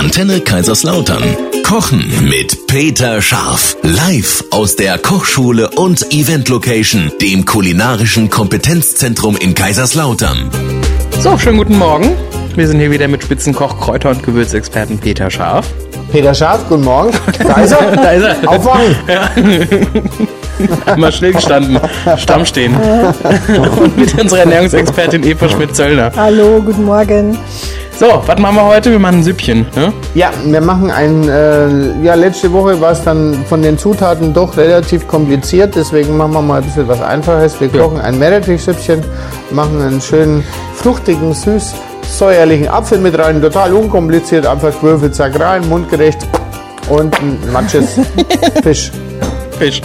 Antenne Kaiserslautern. Kochen mit Peter Scharf. Live aus der Kochschule und Event Location, dem kulinarischen Kompetenzzentrum in Kaiserslautern. So, schönen guten Morgen. Wir sind hier wieder mit Spitzenkoch, Kräuter- und Gewürzexperten Peter Scharf. Peter Scharf, guten Morgen. Da ist er. Da ist er. Aufwachen. Mal still gestanden, Stamm stehen. Und mit unserer Ernährungsexpertin Eva Schmidt-Zöllner. Hallo, guten Morgen. So, was machen wir heute? Wir machen ein Süppchen. Ne? Ja, wir machen ein, äh, ja, letzte Woche war es dann von den Zutaten doch relativ kompliziert, deswegen machen wir mal ein bisschen was Einfaches. Wir kochen ein Meerrettichsüppchen, machen einen schönen, fruchtigen, süß, säuerlichen Apfel mit rein, total unkompliziert, einfach gewürfelt, zack rein, mundgerecht und ein Matsches Fisch. Fisch.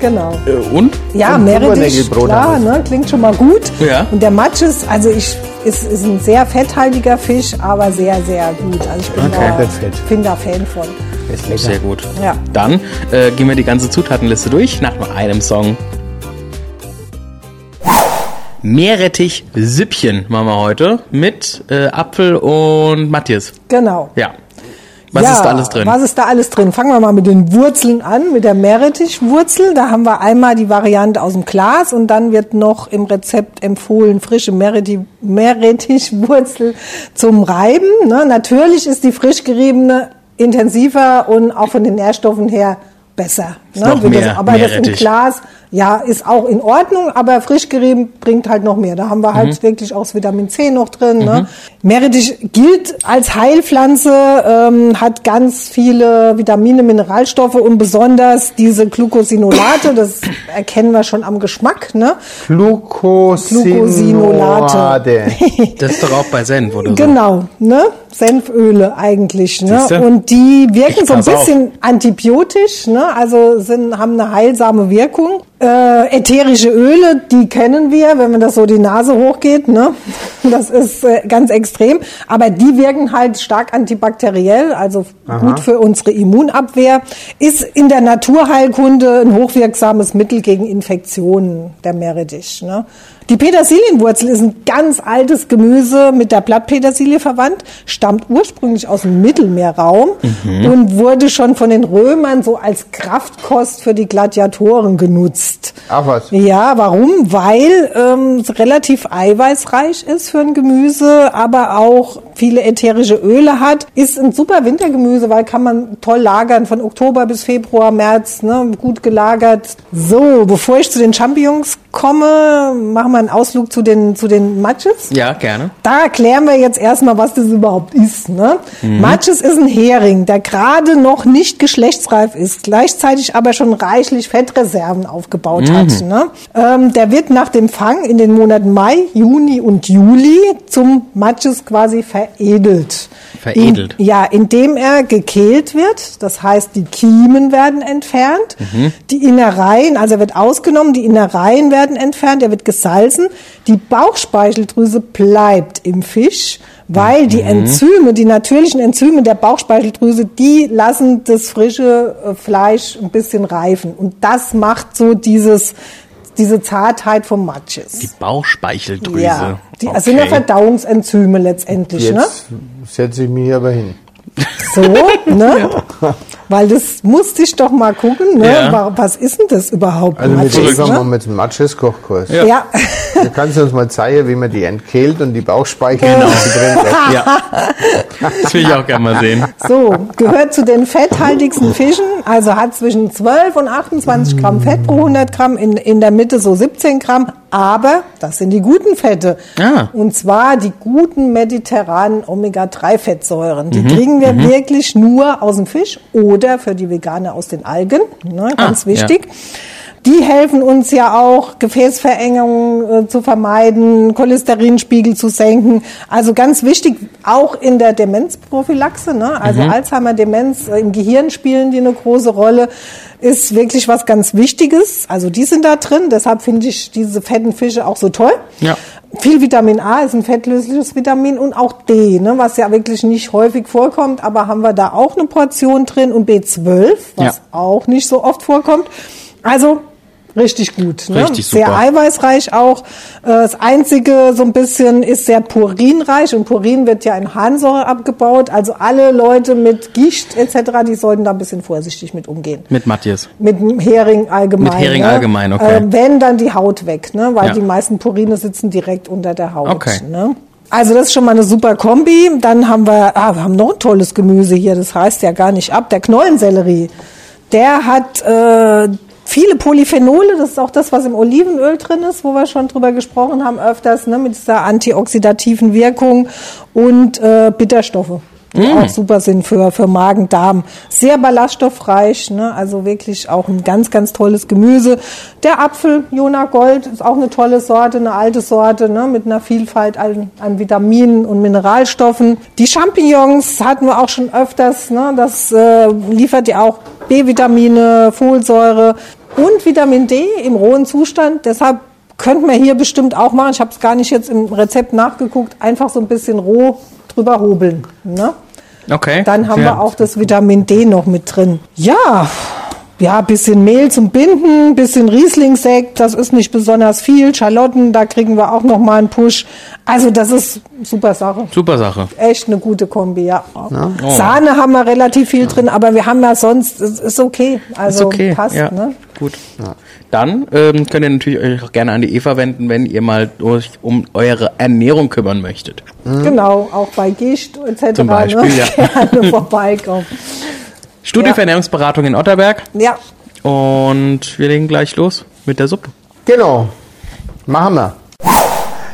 Genau. Äh, und? Ja, Meerrettich, klar, ne, klingt schon mal gut. Ja. Und der Matsch ist, also ich, ist, ist ein sehr fetthaltiger Fisch, aber sehr, sehr gut. Also ich bin Okay. da, bin da Fan von. Ist lecker. Sehr gut. Ja. Dann äh, gehen wir die ganze Zutatenliste durch nach nur einem Song. Meerrettich-Süppchen machen wir heute mit äh, Apfel und Matthias. Genau. Ja. Was ja, ist da alles drin? Was ist da alles drin? Fangen wir mal mit den Wurzeln an, mit der Meerrettichwurzel. Da haben wir einmal die Variante aus dem Glas und dann wird noch im Rezept empfohlen frische Meerrettich- Meerrettichwurzel zum Reiben. Ne? Natürlich ist die frisch geriebene intensiver und auch von den Nährstoffen her besser. Ist noch Wie mehr das, aber das im Meerrettich. Glas, ja, ist auch in Ordnung, aber frisch gerieben bringt halt noch mehr. Da haben wir halt wirklich auch das Vitamin C noch drin. Ne? Meerrettich gilt als Heilpflanze, ähm, hat ganz viele Vitamine, Mineralstoffe und besonders diese Glucosinolate, das erkennen wir schon am Geschmack. Ne? Glucosinolate. Das ist doch auch bei Senf oder so. Genau, ne? Senföle eigentlich, ne? Siehste? Und die wirken so ein pass auf. bisschen antibiotisch, ne? Also sind, haben eine heilsame Wirkung. Äh, ätherische Öle, die kennen wir, wenn man das so die Nase hochgeht, ne? Das ist äh, ganz extrem. Aber die wirken halt stark antibakteriell, also gut für unsere Immunabwehr. Ist in der Naturheilkunde ein hochwirksames Mittel gegen Infektionen, der Meerrettich, ne? Die Petersilienwurzel ist ein ganz altes Gemüse mit der Blattpetersilie verwandt, stammt ursprünglich aus dem Mittelmeerraum und wurde schon von den Römern so als Kraftkost für die Gladiatoren genutzt. Ach was. Ja, warum? Weil ähm, es relativ eiweißreich ist für ein Gemüse, aber auch viele ätherische Öle hat. Ist ein super Wintergemüse, weil kann man toll lagern von Oktober bis Februar, März, ne, gut gelagert. So, bevor ich zu den Champignons komme, machen wir einen Ausflug zu den, zu den Matches. Ja, gerne. Da erklären wir jetzt erstmal, was das überhaupt ist. Ne? Matches ist ein Hering, der gerade noch nicht geschlechtsreif ist, gleichzeitig aber schon reichlich Fettreserven aufgebaut hat. Ne? Ähm, der wird nach dem Fang in den Monaten Mai, Juni und Juli zum Matches quasi veredelt. Veredelt. In, ja, indem er gekehlt wird. Das heißt, die Kiemen werden entfernt, die Innereien, also er wird ausgenommen, die Innereien werden entfernt, er wird gesalzen. Die Bauchspeicheldrüse bleibt im Fisch, weil die Enzyme, die natürlichen Enzyme der Bauchspeicheldrüse, die lassen das frische äh, Fleisch ein bisschen reifen. Und das macht so dieses, diese Zartheit vom Matches. Die Bauchspeicheldrüse. Ja, die das sind ja Verdauungsenzyme letztendlich, ne? Jetzt setze ich mich hier aber hin. So, ne? Weil das musste ich doch mal gucken, ne? Ja. Wa- Was ist denn das überhaupt? Also wir Matches, sind mal ne? mit dem Matches-Kochkurs. Ja. Ja, Du kannst uns mal zeigen, wie man die entkehlt und die Bauchspeichel Genau. drin lässt. Ja. Das will ich auch gerne mal sehen. so, gehört zu den fetthaltigsten Fischen, also hat zwischen 12 und 28 Gramm Fett pro 100 Gramm, in, in der Mitte so 17 Gramm, aber das sind die guten Fette. Ah. Und zwar die guten mediterranen Omega-3-Fettsäuren. Die Mhm. kriegen wir wirklich nur aus dem Fisch oder für die Veganer aus den Algen, ne? ganz Ah, ja. wichtig. Die helfen uns ja auch, Gefäßverengungen äh, zu vermeiden, Cholesterinspiegel zu senken. Also ganz wichtig, auch in der Demenzprophylaxe, ne? also Alzheimer, Demenz, äh, im Gehirn spielen die eine große Rolle, ist wirklich was ganz Wichtiges. Also die sind da drin, deshalb finde ich diese fetten Fische auch so toll. Ja. Viel Vitamin A ist ein fettlösliches Vitamin und auch D, ne, was ja wirklich nicht häufig vorkommt, aber haben wir da auch eine Portion drin und B12, was Ja. auch nicht so oft vorkommt. Also Richtig gut. Ne? Richtig Sehr super. eiweißreich auch. Äh, Das einzige so ein bisschen ist sehr purinreich und Purin wird ja in Harnsäure abgebaut. Also alle Leute mit Gicht etc., die sollten da ein bisschen vorsichtig mit umgehen. Mit Matthias. Mit Hering allgemein. Mit Hering ne? allgemein, okay. Äh, wenn dann die Haut weg, ne? weil Ja. die meisten Purine sitzen direkt unter der Haut. Okay. Ne? Also das ist schon mal eine super Kombi. Dann haben wir, ah, wir haben noch ein tolles Gemüse hier. Das reißt ja gar nicht ab. Der Knollensellerie. Der hat äh, viele Polyphenole. Das ist auch das, was im Olivenöl drin ist, wo wir schon drüber gesprochen haben öfters, ne? mit dieser antioxidativen Wirkung und äh, Bitterstoffe. Die auch super sind für, für Magen, Darm. Sehr ballaststoffreich, ne? also wirklich auch ein ganz, ganz tolles Gemüse. Der Apfel, Jona Gold, ist auch eine tolle Sorte, eine alte Sorte, ne? mit einer Vielfalt an, an Vitaminen und Mineralstoffen. Die Champignons hatten wir auch schon öfters, ne? das äh, liefert ja auch B-Vitamine, Folsäure und Vitamin D im rohen Zustand. Deshalb könnten wir hier bestimmt auch machen. Ich habe es gar nicht jetzt im Rezept nachgeguckt. Einfach so ein bisschen roh drüber hobeln. Ne? Okay. Dann haben Ja. wir auch das Vitamin D noch mit drin. Ja, ja, bisschen Mehl zum Binden, bisschen Rieslingsekt, das ist nicht besonders viel. Schalotten, da kriegen wir auch noch mal einen Push. Also das ist super Sache. Super Sache. Echt eine gute Kombi, ja. Sahne haben wir relativ viel drin, aber wir haben ja sonst, es ist okay. Also ist okay. passt, ja. ne? Gut. Dann ähm, könnt ihr natürlich euch auch gerne an die Eva wenden, wenn ihr mal euch um eure Ernährung kümmern möchtet. Genau, auch bei Gicht etc. Zum Beispiel, ne? ja. Gerne vorbeikommen. Studie Ja. für Ernährungsberatung in Otterberg. Ja, Und wir legen gleich los mit der Suppe. Genau. Machen wir.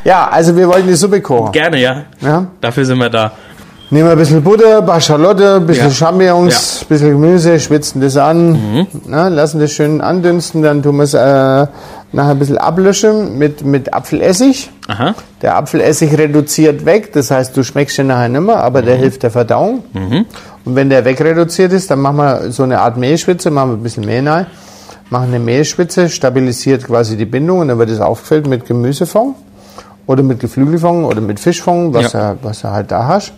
Ja, also wir wollten die Suppe kochen. Gerne, ja. Ja. Dafür sind wir da. Nehmen wir ein bisschen Butter, ein paar Schalotte, ein bisschen Ja. Champignons, ein bisschen Gemüse, schwitzen das an, na, lassen das schön andünsten, dann tun wir es äh, nachher ein bisschen ablöschen mit, mit Apfelessig. Aha. Der Apfelessig reduziert weg, das heißt, du schmeckst ihn nachher nicht mehr, aber der hilft der Verdauung. Und wenn der wegreduziert ist, dann machen wir so eine Art Mehlschwitze, machen wir ein bisschen Mehl rein, machen eine Mehlschwitze, stabilisiert quasi die Bindung und dann wird es aufgefüllt mit Gemüsefond oder mit Geflügelfond oder mit Fischfond, was, Ja. du, was du halt da hast.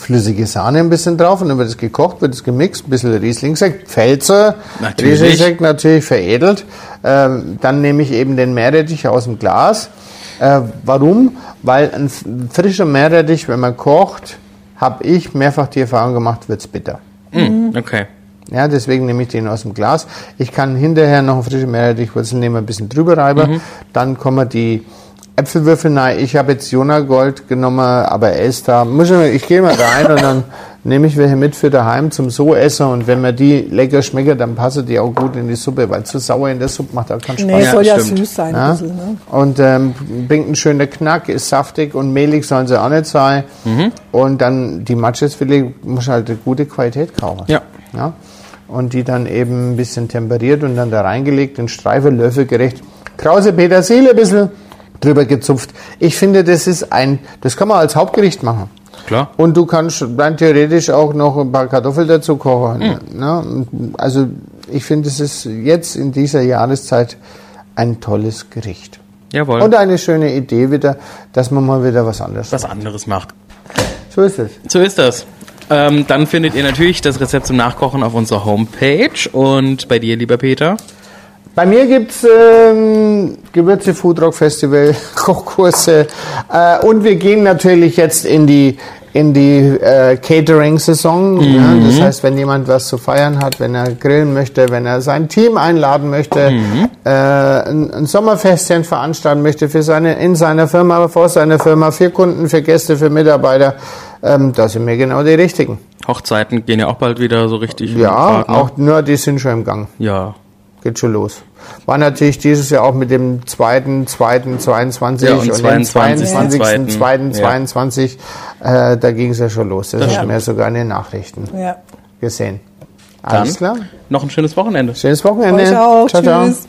Flüssige Sahne ein bisschen drauf und dann wird es gekocht, wird es gemixt, ein bisschen Rieslingsekt, Pfälzer, Natürlich. Rieslingsekt natürlich veredelt. Ähm, dann nehme ich eben den Meerrettich aus dem Glas. Äh, warum? Weil ein frischer Meerrettich, wenn man kocht, habe ich mehrfach die Erfahrung gemacht, wird's bitter. Mhm. Okay. Ja, deswegen nehme ich den aus dem Glas. Ich kann hinterher noch eine frische Meerrettichwurzel nehmen, ein bisschen drüber reiben. Dann kommen die Äpfelwürfel rein. Ich habe jetzt Jona Gold genommen, aber er ist da. Muss ich, ich gehe mal rein und dann nehme ich welche mit für daheim zum so essen. Und wenn mir die lecker schmecken, dann passen die auch gut in die Suppe, weil zu sauer in der Suppe macht auch keinen Spaß. nee, Ja, soll ja stimmt. süß sein. Ein Ja? bisschen, ne? Und ähm, bringt einen schönen Knack, ist saftig und mehlig sollen sie auch nicht sein. Mhm. Und dann die Matschesfilet muss halt eine gute Qualität kaufen. Ja. ja. Und die dann eben ein bisschen temperiert und dann da reingelegt, in Streifen, löffelgerecht. Krause Petersilie ein bisschen drüber gezupft. Ich finde, das ist ein, das kann man als Hauptgericht machen. Klar. Und du kannst dann theoretisch auch noch ein paar Kartoffeln dazu kochen. Hm. Ne? Also ich finde, es ist jetzt in dieser Jahreszeit ein tolles Gericht. Jawohl. Und eine schöne Idee wieder, dass man mal wieder was anderes was macht. anderes macht. So ist es. So ist das. Ähm, dann findet ihr natürlich das Rezept zum Nachkochen auf unserer Homepage. Und bei dir, lieber Peter? Bei mir gibt's ähm, Gewürze Foodrock Festival, Kochkurse äh, und wir gehen natürlich jetzt in die in die äh, Catering-Saison. Ja, das heißt, wenn jemand was zu feiern hat, wenn er grillen möchte, wenn er sein Team einladen möchte, äh, ein, ein Sommerfestchen veranstalten möchte für seine in seiner Firma, vor seiner Firma, für Kunden, für Gäste, für Mitarbeiter, ähm, da sind wir genau die richtigen. Hochzeiten gehen ja auch bald wieder so richtig. Ja, Fahrt, ne? auch nur die sind schon im Gang. Ja. Geht schon los. War natürlich dieses Jahr auch mit dem zweiten, zweiten, 22 Ja, und dem 22., 22., zweiten. zweiten, Ja. 22, äh, da ging es ja schon los. Das, Das haben wir sogar in den Nachrichten Ja. gesehen. Dann Alles klar. noch ein schönes Wochenende. Schönes Wochenende. Euch auch. Ciao, ciao. Tschüss.